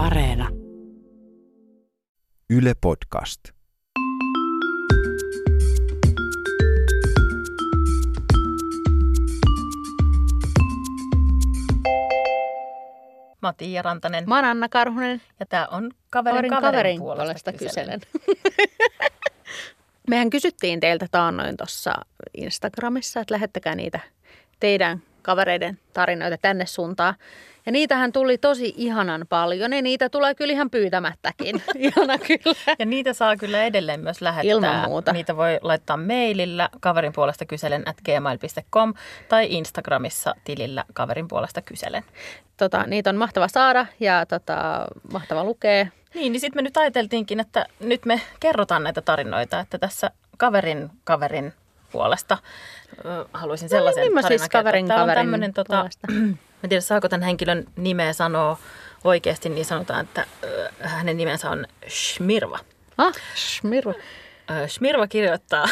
Areena. Yle Podcast. Mä oon Tiia Rantanen Mä oon Anna Karhunen. ja tää on kaverin Kaverin kaverin, kaverin puolesta, puolesta kyselen. kyselen. Mehän kysyttiin teiltä taannoin tuossa Instagramissa, että lähettäkää niitä teidän kavereiden tarinoita tänne suuntaan. Ja niitähän tuli tosi ihanan paljon ja niitä tulee kyllä ihan pyytämättäkin. Ihana kyllä. Ja niitä saa kyllä edelleen myös lähettää. Ilman muuta. Niitä voi laittaa mailillä kaverin puolesta kyselen at gmail.com tai Instagramissa tilillä kaverin puolesta kyselen. Tota, niitä on mahtava saada ja tota, mahtava lukea. Niin, niin sitten me nyt ajateltiinkin, että nyt me kerrotaan näitä tarinoita, että tässä kaverin kaverin puolesta haluaisin sellaisen niin mä tarinan siis kertoa. kaverin on kaverin tämmönen, tota, puolesta. mä en tiedä saako tämän henkilön nimeä sanoa oikeasti, niin sanotaan, että hänen nimensä on Shmirva. Ah, Shmirva. Shmirva kirjoittaa,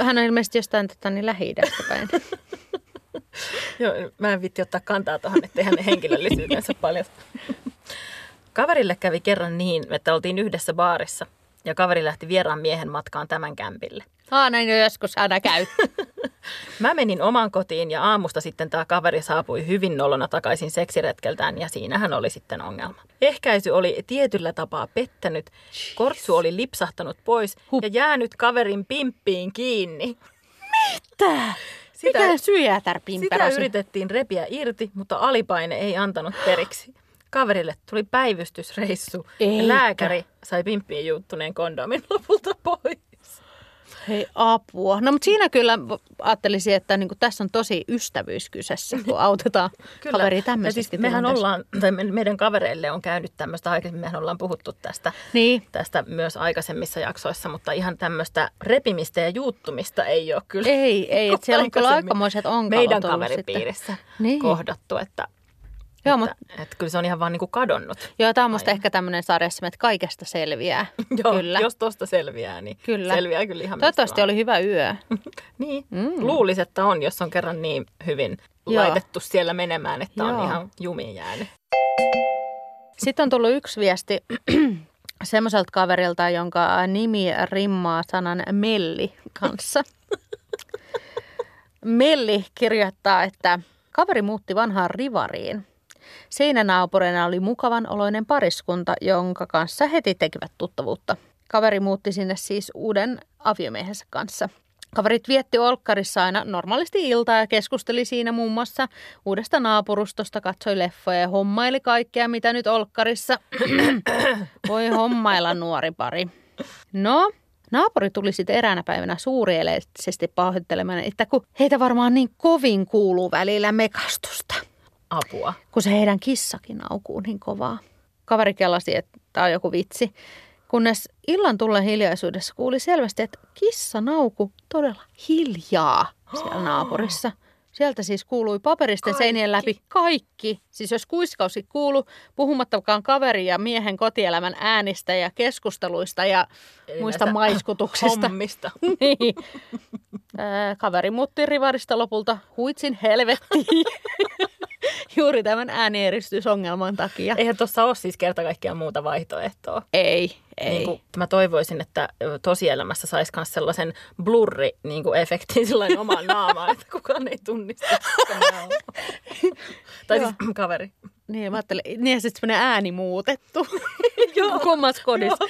hän on ilmeisesti jostain tota, niin lähi päin. Joo, mä en vitti ottaa kantaa tuohon, ettei hänen henkilöllisyytensä paljon. Kaverille kävi kerran niin, että oltiin yhdessä baarissa ja kaveri lähti vieraan miehen matkaan tämän kämpille. Ah, näin jo joskus aina käy. Mä menin omaan kotiin ja aamusta sitten tämä kaveri saapui hyvin nolona takaisin seksiretkeltään ja siinähän oli sitten ongelma. Ehkäisy oli tietyllä tapaa pettänyt, kortsu oli lipsahtanut pois Hup. ja jäänyt kaverin pimppiin kiinni. Tää. Sitä- Mikä syötär Sitä yritettiin repiä irti, mutta alipaine ei antanut periksi. Kaverille tuli päivystysreissu Eikä. ja lääkäri sai pimppiin juuttuneen kondomin lopulta pois. Hei apua. No mutta siinä kyllä ajattelisin, että niin kuin tässä on tosi ystävyys kyseessä, kun autetaan kaveri Ja tämmöisessä siis mehän ollaan, tai me- meidän kavereille on käynyt tämmöistä aikaisemmin, mehän ollaan puhuttu tästä, Niin, tästä myös aikaisemmissa jaksoissa, mutta ihan tämmöistä repimistä ja juuttumista ei ole kyllä ei, ei. Että siellä on kyllä aikamoiset onkalot meidän kaveripiirissä Sitten. Niin. kohdattu, että, Joo, että, mutta, että kyllä se on ihan vaan niin kuin kadonnut. joo, tämä on musta ehkä tämmöinen sarjassa, että kaikesta selviää. Joo, kyllä. jos tosta selviää, niin Kyllä. selviää kyllä ihan Toivottavasti oli hyvä yö. Niin, mm. luulisi, että on, jos on kerran niin hyvin Joo. laitettu siellä menemään, että on Joo. ihan jumiin jäänyt. Sitten on tullut yksi viesti semmoiselta kaverilta, jonka nimi rimmaa sanan Melli kanssa. Melli kirjoittaa, että kaveri muutti vanhaan rivariin. Seinänaapureina oli mukavan oloinen pariskunta, jonka kanssa heti tekivät tuttavuutta. Kaveri muutti sinne siis uuden aviomiehensä kanssa. Kaverit vietti Olkkarissa aina normaalisti iltaa ja keskusteli siinä muun muassa uudesta naapurustosta, katsoi leffoja ja hommaili kaikkea, mitä nyt Olkkarissa voi hommailla nuori pari. No, naapuri tuli sitten eräänä päivänä suurieleisesti pahoittelemaan, että kun heitä varmaan niin kovin kuuluu välillä mekastusta, Apua. kun se heidän kissakin aukuu niin kovaa. Kaveri kellasi, että tämä on joku vitsi, kunnes illan tulleen hiljaisuudessa kuuli selvästi, että kissa nauku todella hiljaa siellä naapurissa. Sieltä siis kuului paperisten Kaikki. seinien läpi kaikki. Siis jos kuiskausi kuulu, puhumattakaan kaveri ja miehen kotielämän äänistä ja keskusteluista ja Eli muista maiskutuksista. Hommista. niin. Kaveri muutti rivarista lopulta huitsin helvettiin. Juuri tämän äänieristysongelman takia. Eihän tuossa ole siis kerta kaikkiaan muuta vaihtoehtoa. Ei, ei. Niin kuin, mä toivoisin, että tosielämässä saisi myös sellaisen blurri niin kuin efektin sellainen omaan naamaan, että kukaan ei tunnista. tai siis kaveri. Niin, mä ajattelin, niin ja sitten semmoinen ääni muutettu. Joo. Kummassa kodissa.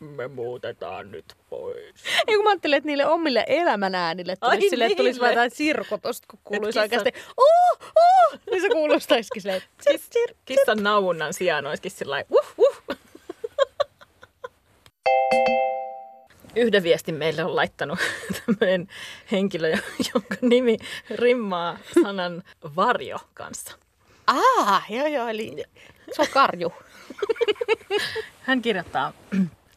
Me muutetaan nyt pois. Ei kun mä ajattelin, että niille omille elämän äänille tulisi Ai sille, että tulisi niille. vaan jotain sirkotosta, kun kuuluisi kissa- oikeasti oh, oh, niin se kuulostaisikin silleen, Kiss, kissan naunnan sijaan olisikin sillä uh, uh. Yhden viestin meille on laittanut tämmöinen henkilö, jonka nimi rimmaa sanan varjo kanssa. Aa, joo joo, eli se on karju. Hän kirjoittaa,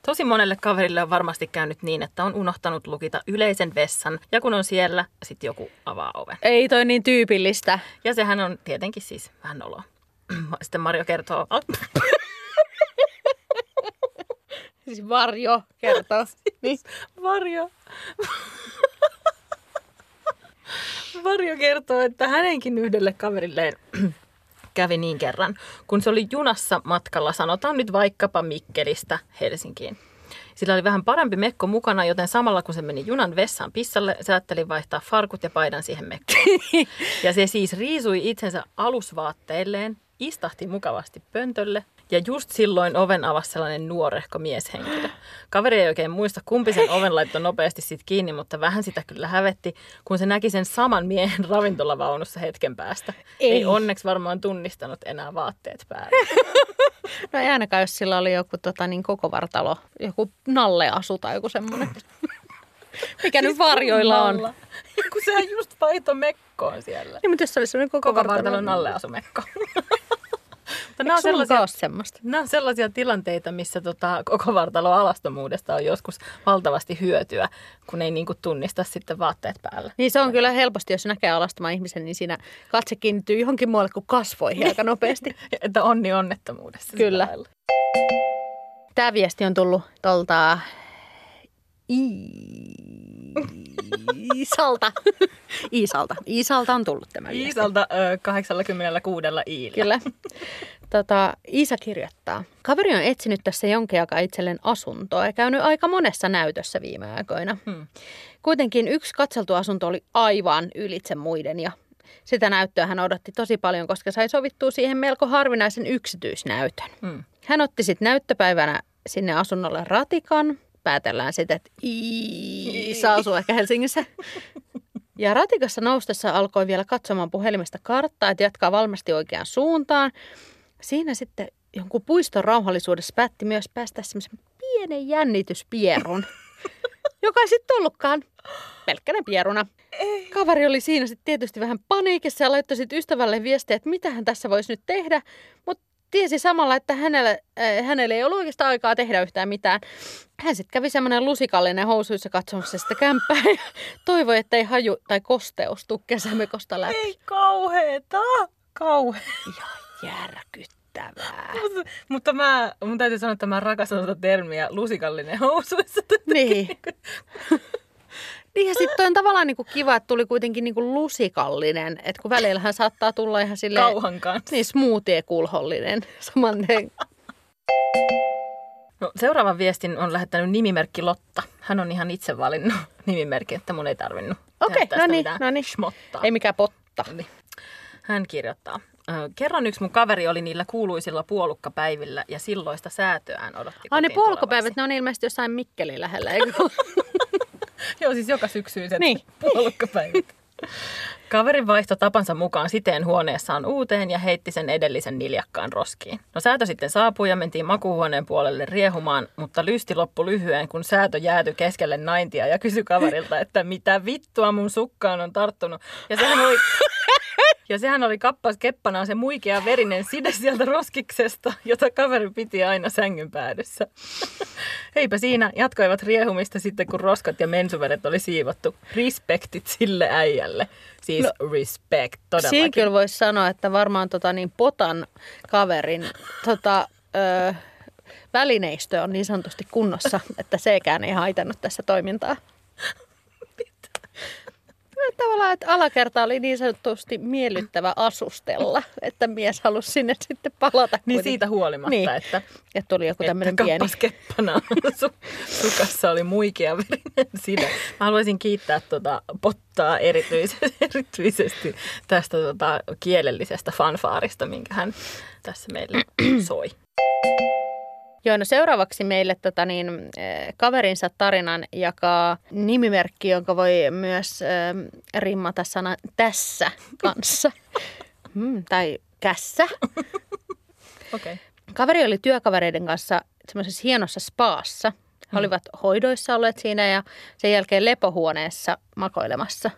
tosi monelle kaverille on varmasti käynyt niin, että on unohtanut lukita yleisen vessan ja kun on siellä, sitten joku avaa oven. Ei toi niin tyypillistä. Ja sehän on tietenkin siis vähän noloa. Sitten Mario kertoo, Siis varjo kertoo. niin. Varjo. Varjo kertoo, että hänenkin yhdelle kaverilleen kävi niin kerran, kun se oli junassa matkalla, sanotaan nyt vaikkapa Mikkelistä Helsinkiin. Sillä oli vähän parempi mekko mukana, joten samalla kun se meni junan vessaan pissalle, se ajatteli vaihtaa farkut ja paidan siihen mekkoon. ja se siis riisui itsensä alusvaatteilleen, istahti mukavasti pöntölle ja just silloin oven avasi sellainen nuorehko mieshenkilö. Kaveri ei oikein muista, kumpi sen oven laittoi nopeasti sit kiinni, mutta vähän sitä kyllä hävetti, kun se näki sen saman miehen ravintolavaunussa hetken päästä. Ei, Ei. onneksi varmaan tunnistanut enää vaatteet päällä. No ei ainakaan, jos sillä oli joku tota, niin koko vartalo, joku nalleasu tai joku semmoinen. Mikä nyt varjoilla on. Kun sehän just vaihto mekkoon siellä. Niin, mutta jos se oli semmoinen koko, Koko vartalon alle asumekko. Mutta nämä on, sellaisia, semmoista? nämä on sellaisia tilanteita, missä tota, koko vartalon alastomuudesta on joskus valtavasti hyötyä, kun ei niinku tunnista sitten vaatteet päällä. Niin se on kyllä helposti, jos näkee alastoman ihmisen, niin siinä katse kiinnittyy johonkin muualle kuin kasvoihin aika nopeasti. Että onni onnettomuudessa. Kyllä. Tämä viesti on tullut tuolta Iisalta. Iisalta. Iisalta on tullut tämä viesti. Iisalta ö, 86 iillä. Kyllä. Tota, Iisa kirjoittaa. Kaveri on etsinyt tässä jonkin aikaa itselleen asuntoa ja käynyt aika monessa näytössä viime aikoina. Hmm. Kuitenkin yksi katseltu asunto oli aivan ylitse muiden ja sitä näyttöä hän odotti tosi paljon, koska sai sovittua siihen melko harvinaisen yksityisnäytön. Hmm. Hän otti sitten näyttöpäivänä sinne asunnolle ratikan. Päätellään sitten, että Iisa asuu ehkä Helsingissä. Ja ratikassa noustessa alkoi vielä katsomaan puhelimesta karttaa, että jatkaa valmasti oikeaan suuntaan. Siinä sitten jonkun puiston rauhallisuudessa päätti myös päästä semmoisen pienen jännityspierun, joka ei sitten ollutkaan pelkkänä pieruna. Kaveri oli siinä sitten tietysti vähän paniikissa ja laittoi sitten ystävälle viestiä, että mitä hän tässä voisi nyt tehdä, mutta tiesi samalla, että hänelle, äh, hänelle ei ollut oikeastaan aikaa tehdä yhtään mitään. Hän sitten kävi semmoinen lusikallinen housuissa katsomassa sitä kämppää ja toivoi, että ei haju tai kosteus tuu kesämekosta läpi. Ei kauheeta. Kauhe. Järkyttävää. Mutta mä, mun täytyy sanoa, että mä rakastan tuota termiä lusikallinen housuissa. Niin. Niin ja sitten on tavallaan niinku kiva, että tuli kuitenkin niinku lusikallinen. Että kun välillähän saattaa tulla ihan sille Kauhan kanssa. niin smoothie-kulhollinen samannen. No, seuraavan viestin on lähettänyt nimimerkki Lotta. Hän on ihan itse valinnut nimimerkin, että mun ei tarvinnut Okei, tästä no niin, no niin. Ei mikään potta. Niin. Hän kirjoittaa. "Ö, Kerran yksi mun kaveri oli niillä kuuluisilla puolukkapäivillä ja silloista säätöään odotti Ai ne puolukkapäivät, tulevaksi. ne on ilmeisesti jossain Mikkelin lähellä, eikö? Joo, siis joka syksyiset Niin. puolukkapäivät. Kaveri vaihtoi tapansa mukaan siteen huoneessaan uuteen ja heitti sen edellisen niljakkaan roskiin. No säätö sitten saapui ja mentiin makuuhuoneen puolelle riehumaan, mutta lysti loppui lyhyen, kun säätö jäätyi keskelle naintia ja kysyi kaverilta, että mitä vittua mun sukkaan on tarttunut. Ja sehän oli, ja sehän oli kappas keppanaan se muikea verinen side sieltä roskiksesta, jota kaveri piti aina sängyn päädyssä. Heipä siinä, jatkoivat riehumista sitten, kun roskat ja mensuveret oli siivottu. Respektit sille äijälle. Siis no, respect, Siinä todellakin. kyllä voisi sanoa, että varmaan tota, niin potan kaverin tota, ö, välineistö on niin sanotusti kunnossa, että sekään ei haitannut tässä toimintaa. Tavallaan, että alakerta oli niin sanotusti miellyttävä asustella, että mies halusi sinne sitten palata. Niin kuitenkin. siitä huolimatta, Niin. että, että tuli joku tämmöinen pieni. keppana su, sukassa oli muikea verinen side. Mä haluaisin kiittää tuota pottaa erityisesti, erityisesti tästä tota kielellisestä fanfaarista, minkä hän tässä meille soi. Joo, no seuraavaksi meille tota niin, eh, kaverinsa tarinan jakaa nimimerkki, jonka voi myös äh, rimmata sana tässä kanssa. Mm, tai kässä. Okay. Kaveri oli työkavereiden kanssa semmoisessa hienossa spaassa. He olivat hoidoissa olleet siinä ja sen jälkeen lepohuoneessa makoilemassa.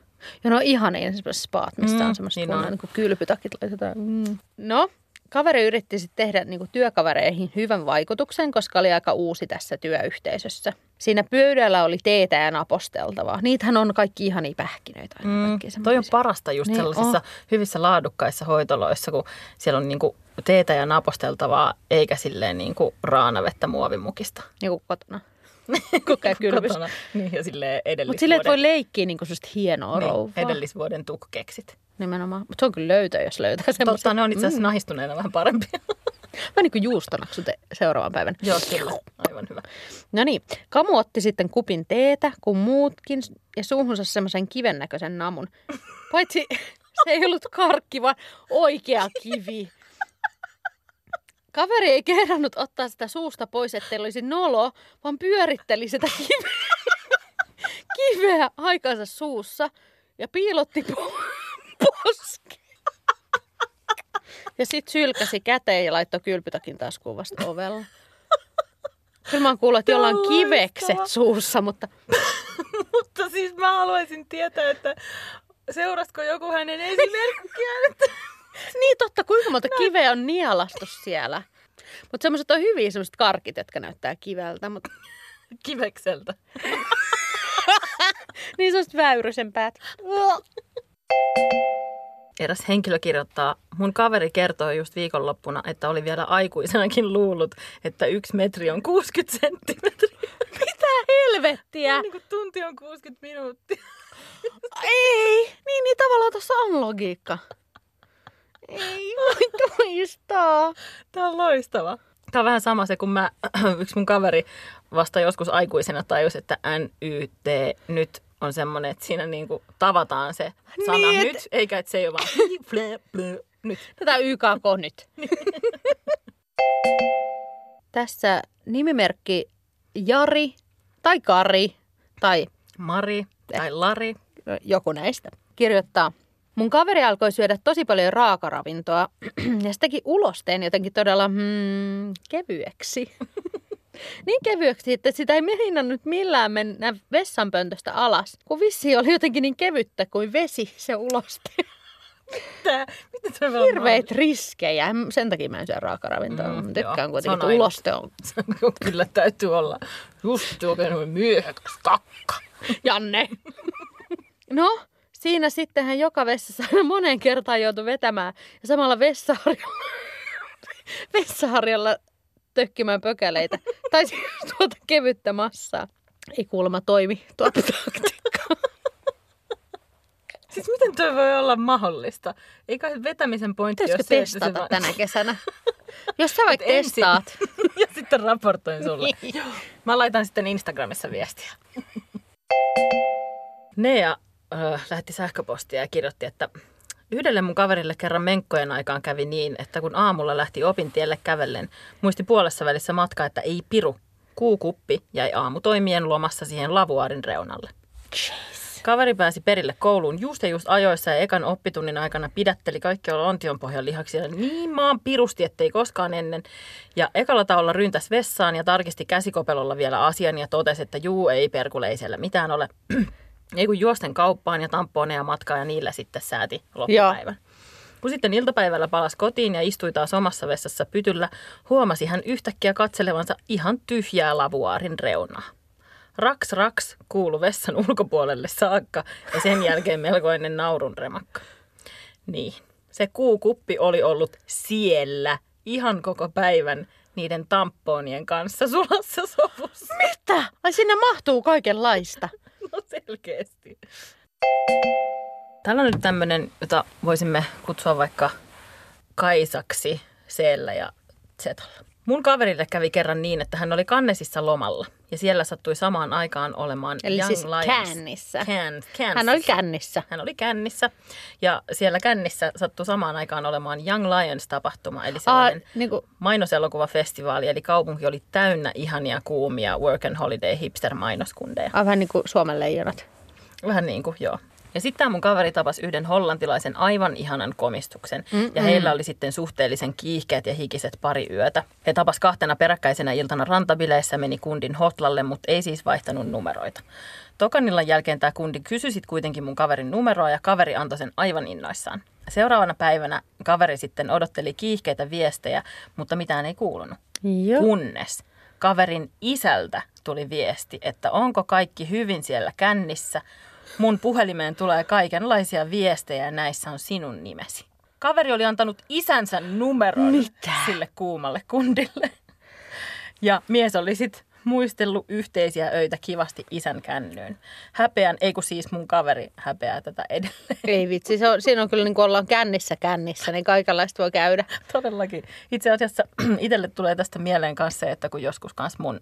Ja no ihania semmoiset spaat, missä Mm, on semmoiset niin niin on. niin kylpytakit laitetaan. Mm. No, kaveri yritti sitten tehdä niin työkavereihin hyvän vaikutuksen, koska oli aika uusi tässä työyhteisössä. Siinä pöydällä oli teetä ja naposteltavaa. Niitähän on kaikki ihania pähkinöitä. Aina Mm, toi on parasta just Niin niin sellaisissa on. hyvissä laadukkaissa hoitoloissa, kun siellä on niinku teetä ja naposteltavaa, eikä silleen niinku raanavettä muovimukista. Niin kuin kotona. Kylpys. kotona. Niin, ja silleen Mutta silleen, että voi edellisvuoden, leikkiä niinku sellaista hienoa niin, rouvaa. edellisvuoden tukkeksit. Nimenomaan. Mutta se on kyllä löytö, jos löytää semmoisen. Totta, ne on itse asiassa nahistuneena vähän parempia. Vähän niin kuin juustonaksu te- seuraavan päivän. Joo, kyllä. Aivan hyvä. No niin, Kamu otti sitten kupin teetä, kun muutkin, ja suuhunsa semmoisen kiven näköisen namun. Paitsi se ei ollut karkki, vaan oikea kivi. Kaveri ei kehdannut ottaa sitä suusta pois, ettei olisi nolo, vaan pyöritteli sitä kiveä, kiveä aikansa suussa ja piilotti po- poskeen. Ja sitten sylkäsi käteen ja laittoi kylpytakin taskuun vasta ovella. Kyllä mä oon kuullut, että jollain on kivekset suussa, mutta Mutta siis mä haluaisin tietää, että seurasko joku hänen esimerkkiään, että niin totta, kuinka monta kiveä on nialastu siellä. Mutta semmoiset on hyviä semmoiset karkit, jotka näyttää kiveltä, mutta kivekseltä. niin semmoiset väyrysenpäät. Eräs henkilö kirjoittaa, mun kaveri kertoi just viikonloppuna, että oli vielä aikuisenakin luullut, että yksi metri on 60 senttimetriä. Mitä helvettiä? Niin kuin tunti on 60 minuuttia. Ei, niin, niin tavallaan tuossa on logiikka. Ei voi toistaa. Tämä on loistava. Tämä on vähän sama se, kun mä, yksi mun kaveri vasta joskus aikuisena tajus, että NYT nyt on semmoinen, että siinä niinku tavataan se sana Niin, niin, et- nyt, eikä että se ei ole vaan flö, flö, nyt. Tätä YKK nyt. Tässä nimimerkki Jari tai Kari tai Mari tai Lari. joku näistä kirjoittaa. Mun kaveri alkoi syödä tosi paljon raakaravintoa ja se teki ulosteen jotenkin todella hmm, kevyeksi. niin kevyeksi, että sitä ei meinannut millään mennä vessanpöntöstä alas, kun vissi oli jotenkin niin kevyttä kuin vesi se uloste. Mitä? Mitä Hirveet riskejä. Sen takia mä en syö raakaravintoa. Mm, Tykkään joo. kuitenkin, että uloste on? Kyllä täytyy olla just oikein myöhäksi kakka. Janne. No, siinä sittenhän joka vessassa aina moneen kertaan joutui vetämään ja samalla vessaharjalla, vessaharjalla tökkimään pökäleitä. Tai siis tuota kevyttä massaa. Ei kuulemma toimi tuo taktiikka. Siis miten toi voi olla mahdollista? Ei kai vetämisen pointti ole se, että se testata vaan... tänä kesänä? Jos sä vaikka testaat. ja sitten raportoin sulle. Mä laitan sitten Instagramissa viestiä. Nea äh, lähetti sähköpostia ja kirjoitti, että yhdelle mun kaverille kerran menkkojen aikaan kävi niin, että kun aamulla lähti opintielle kävellen, muisti puolessa välissä matka, että ei piru. Kuukuppi jäi aamutoimien lomassa siihen lavuaarin reunalle. Kaveri pääsi perille kouluun just ja just ajoissa ja ekan oppitunnin aikana pidätteli kaikki lontion pohjan lihaksia niin maan pirusti, ettei koskaan ennen. Ja ekalla taolla ryntäs vessaan ja tarkisti käsikopelolla vielä asian ja totesi, että juu ei perkule, ei siellä mitään ole. ei kun juosten kauppaan ja tamponeja matkaa ja niillä sitten sääti loppupäivän. Kun sitten iltapäivällä palasi kotiin ja istui taas omassa vessassa pytyllä, huomasi hän yhtäkkiä katselevansa ihan tyhjää lavuaarin reunaa. Raks raks kuulu vessan ulkopuolelle saakka ja sen jälkeen melkoinen naurun remakka. Niin, se kuukuppi oli ollut siellä ihan koko päivän niiden tamponien kanssa sulassa sovussa. Mitä? Ai sinne mahtuu kaikenlaista. Selkeästi. Täällä on nyt tämmöinen, jota voisimme kutsua vaikka Kaisaksi Seellä ja Zetalla. Mun kaverille kävi kerran niin, että hän oli Kannesissa lomalla ja siellä sattui samaan aikaan olemaan Eli Young siis Lions. kännissä. Can, Kansas. Hän oli kännissä. Hän oli kännissä ja siellä kännissä sattui samaan aikaan olemaan Young Lions-tapahtuma, eli Aa, sellainen niin kuin, mainoselokuvafestivaali, eli kaupunki oli täynnä ihania kuumia work and holiday hipster-mainoskundeja. vähän niin kuin Suomen leijonat. Vähän niin kuin, joo. Ja sitten tämä mun kaveri tapasi yhden hollantilaisen aivan ihanan komistuksen. Mm-mm. Ja heillä oli sitten suhteellisen kiihkeät ja hikiset pari yötä. He tapas kahtena peräkkäisenä iltana rantabileissä, meni kundin hotlalle, mutta ei siis vaihtanut numeroita. Tokanillan jälkeen tämä kundi kysyi sit kuitenkin mun kaverin numeroa ja kaveri antoi sen aivan innoissaan. Seuraavana päivänä kaveri sitten odotteli kiihkeitä viestejä, mutta mitään ei kuulunut. Joo. Kunnes kaverin isältä tuli viesti, että onko kaikki hyvin siellä kännissä. Mun puhelimeen tulee kaikenlaisia viestejä ja näissä on sinun nimesi. Kaveri oli antanut isänsä numeron Mitä? sille kuumalle kundille. Ja mies oli sitten muistellut yhteisiä öitä kivasti isän kännyyn. Häpeän, ei kun siis mun kaveri häpeää tätä edelleen. Ei vitsi, se on, siinä on kyllä niin kuin ollaan kännissä kännissä, niin kaikenlaista voi käydä. Todellakin. Itse asiassa itselle tulee tästä mieleen kanssa se, että kun joskus kanssa mun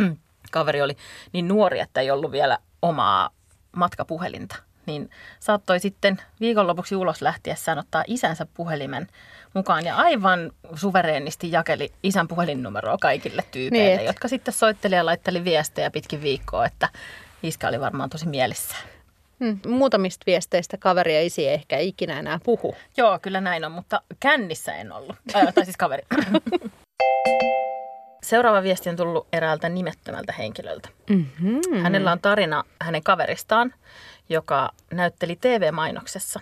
kaveri oli niin nuori, että ei ollut vielä omaa matkapuhelinta, niin saattoi sitten viikonlopuksi ulos lähtiessään ottaa isänsä puhelimen mukaan ja aivan suvereenisti jakeli isän puhelinnumeroa kaikille tyypeille, Niin. jotka sitten soitteli ja laitteli viestejä pitkin viikkoa, että iskä oli varmaan tosi mielissään. Hmm, muutamista viesteistä kaveri ja isi ei ehkä ikinä enää puhu. Joo, kyllä näin on, mutta kännissä en ollut. Äh, tai siis kaveri. Seuraava viesti on tullut eräältä nimettömältä henkilöltä. Mm-hmm. Hänellä on tarina hänen kaveristaan, joka näytteli TV-mainoksessa,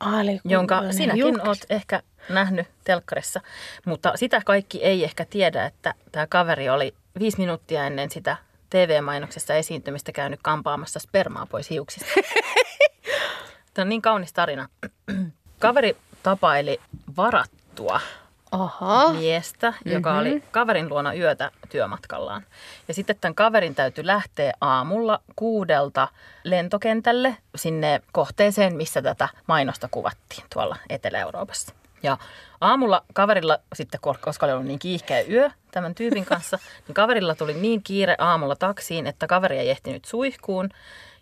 Ali, jonka sinäkin julkis. olet ehkä nähnyt telkkarissa. Mutta sitä kaikki ei ehkä tiedä, että tämä kaveri oli viisi minuuttia ennen sitä TV-mainoksessa esiintymistä käynyt kampaamassa spermaa pois hiuksista. Tämä on niin kaunis tarina. Kaveri tapaili varattua Aha. miestä, joka Mhm. oli kaverin luona yötä työmatkallaan. Ja sitten tämän kaverin täytyy lähteä aamulla kuudelta lentokentälle sinne kohteeseen, missä tätä mainosta kuvattiin tuolla Etelä-Euroopassa. Ja aamulla kaverilla sitten, koska oli ollut niin kiihkeä yö tämän tyypin kanssa, niin kaverilla tuli niin kiire aamulla taksiin, että kaveri ei ehtinyt suihkuun.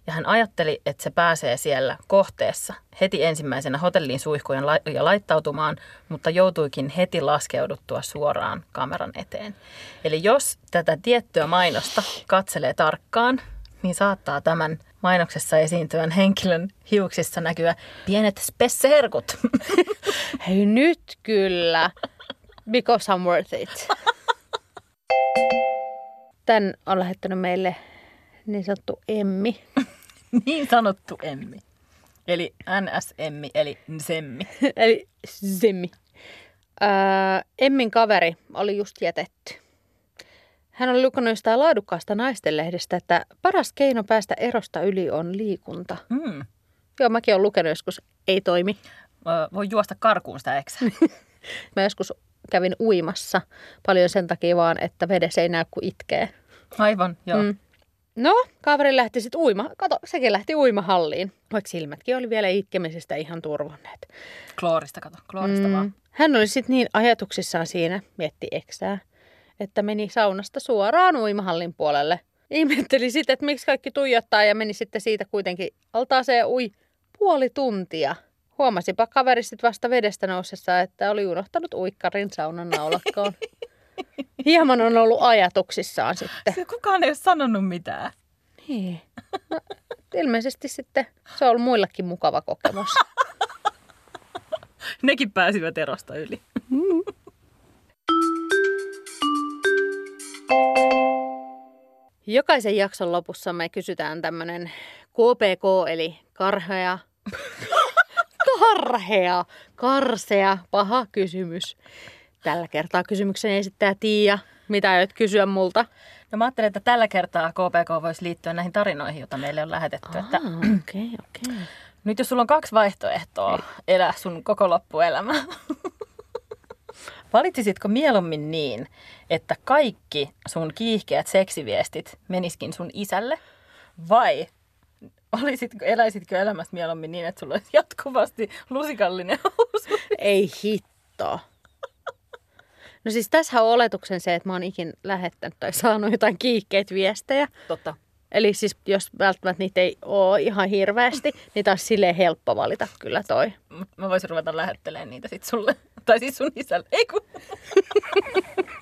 Ja hän ajatteli, että se pääsee siellä kohteessa heti ensimmäisenä hotelliin suihkuun ja lai- ja laittautumaan, mutta joutuikin heti laskeuduttua suoraan kameran eteen. Eli jos tätä tiettyä mainosta katselee tarkkaan, niin saattaa tämän mainoksessa esiintyvän henkilön hiuksissa näkyä pienet spesseherkut. Hei nyt kyllä. Because I'm worth it. Tän on lähettänyt meille niin sanottu Emmi. niin sanottu emmi. Eli NS-emmi, eli semmi. Eli Semmi. Öö, Emmin kaveri oli just jätetty. Hän oli lukenut jostain laadukkaasta naistenlehdestä, että paras keino päästä erosta yli on liikunta. Mm. Joo, mäkin olen lukenut joskus. Ei toimi. Ö, Voi juosta karkuun sitä eksää. Mä joskus kävin uimassa paljon sen takia vaan, että vedessä ei näy kuin itkee. Aivan, joo. Mm. No, kaveri lähti sitten uima. Kato, sekin lähti uimahalliin. Vaikka silmätkin oli vielä itkemisestä ihan turvonneet. Kloorista, kato, kloorista mm. vaan. Hän oli sitten niin ajatuksissaan siinä, mietti eksää, että meni saunasta suoraan uimahallin puolelle. Ihmetteli sitten, että miksi kaikki tuijottaa ja meni sitten siitä kuitenkin altaaseen ui puoli tuntia. Huomasipa kaveri sitten vasta vedestä nousessa, että oli unohtanut uikkarin saunan naulakkoon. Hieman on ollut ajatuksissaan sitten. Se kukaan ei ole sanonut mitään. Niin. No, ilmeisesti sitten se on ollut muillekin mukava kokemus. Nekin pääsivät erosta yli. Jokaisen jakson lopussa me kysytään tämmöinen KPK, eli karhea, karhea, karsea, paha kysymys. Tällä kertaa kysymyksen esittää Tiia. Mitä aiot kysyä multa? No mä ajattelin, että tällä kertaa KPK voisi liittyä näihin tarinoihin, joita meille on lähetetty. Että okei, okei. Okay, okay. nyt jos sulla on kaksi vaihtoehtoa elää sun koko loppuelämä, valitsisitko mieluummin niin, että kaikki sun kiihkeät seksiviestit meniskin sun isälle, vai olisitko, eläisitkö elämässä mieluummin niin, että sulla olisi jatkuvasti lusikallinen housu? Ei hitto. No siis tässä on oletuksen se, että mä oon ikin lähettänyt tai saanut jotain kiihkeitä viestejä. Totta. Eli siis jos välttämättä niitä ei ole ihan hirveästi, niin taas silleen helppo valita kyllä toi. Mä voisin ruveta lähettelemään niitä sit sulle. Tai siis sun isälle. Ei kun.